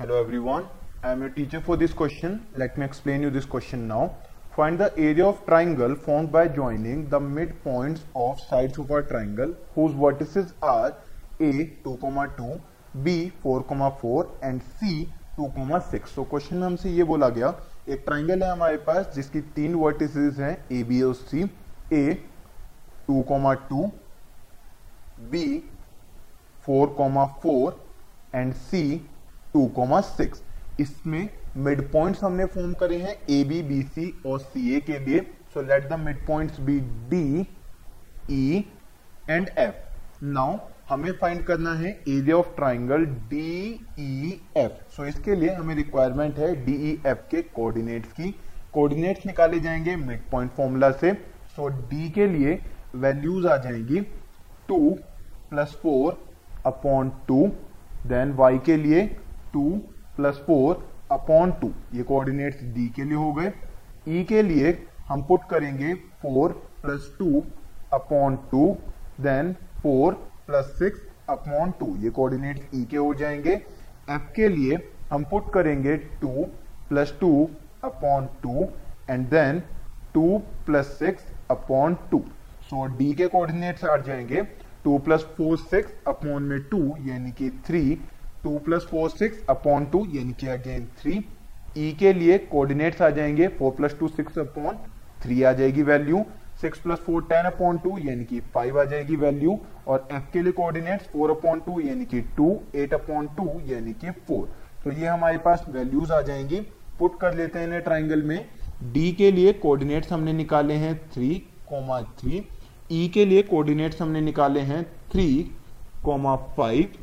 Hello everyone I am your teacher for this question let me explain you this question now find the area of triangle form by joining the mid points of sides of our triangle whose vertices are A 2.2 B 4.4 and C 2.6 so question में हमसे ये बोला गया, एक triangle है हमारे पास, जिसकी तीन वर्टिसेस हैं ए बी और C A 2.2 B 4.4 and C two comma six इसमें मिड पॉइंट्स हमने फॉर्म करे हैं ए बी बी सी और सी ए के लिए. So let the mid points be D E and F now हमें फाइंड करना है area of triangle D E F so इसके लिए हमें रिक्वायरमेंट है डी ई एफ़ के कोऑर्डिनेट्स की. कोऑर्डिनेट्स निकाले जाएँगे मिड पॉइंट फॉर्मूला से. सो so, डी के लिए वैल्यूज़ आ जाएँगी two plus four upon two then Y के लिए two plus four upon two. ये कोऑर्डिनेट्स डी के लिए हो गए। ई e के लिए हम पुट करेंगे four plus two upon two then four plus six upon two ये कोऑर्डिनेट्स ई के हो जाएँगे। एफ़ के लिए हम पुट करेंगे two plus two upon two and then two plus six upon two so D के कोऑर्डिनेट्स आ जाएँगे। Two plus four six upon में टू यानी कि three two plus four six upon two, यानी कि अगेन थ्री ई के लिए कोऑर्डिनेट्स आ जाएँगे four plus two six upon three आ जाएगी value six plus four ten upon two यानी कि फाइव आ जाएगी वैल्यू और एफ़ के लिए कोऑर्डिनेट्स फोर अपॉन टू यानी कि टू एट अपॉन टू यानी कि फोर तो ये हमारे पास वैल्यूज़ आ जाएँगी. पुट कर लेते हैं ट्राइंगल में. डी के लिए कोऑर्डिनेट्स हमने निकाले हैं थ्री कोमा थ्री ई के लिए कोऑर्डिनेट्स हमने निकाले हैं थ्री कोमा फाइव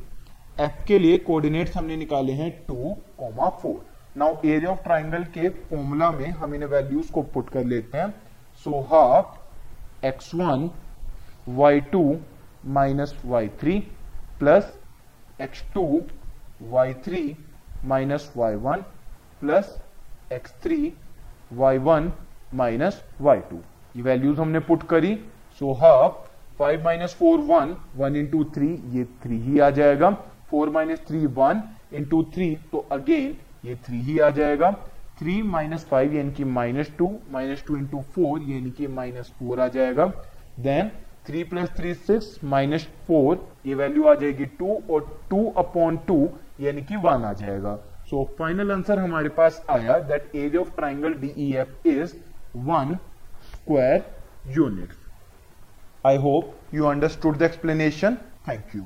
एफ़ के लिए कोऑर्डिनेट्स हमने निकाले हैं two comma four now area of triangle के फॉर्मूला में हम इन वैल्यूज़ को पुट कर लेते हैं. So half x one y two minus y three plus x two y three minus y one plus x three y one minus y two ये values हमने पुट करी. So half five minus four one one into three ये three ही आ जाएगा. Four minus three one into three तो again ये three ही आ जाएगा थ्री माइनस फाइव यानी कि minus two minus two into four यानी कि माइनस फोर आ जाएगा then three plus three six minus four ये वैल्यू आ जाएगी टू और टू अपॉन टू यानी कि वन आ जाएगा सो फाइनल आंसर हमारे पास आया that area of triangle DE F is one square units I hope you understood the explanation. Thank you.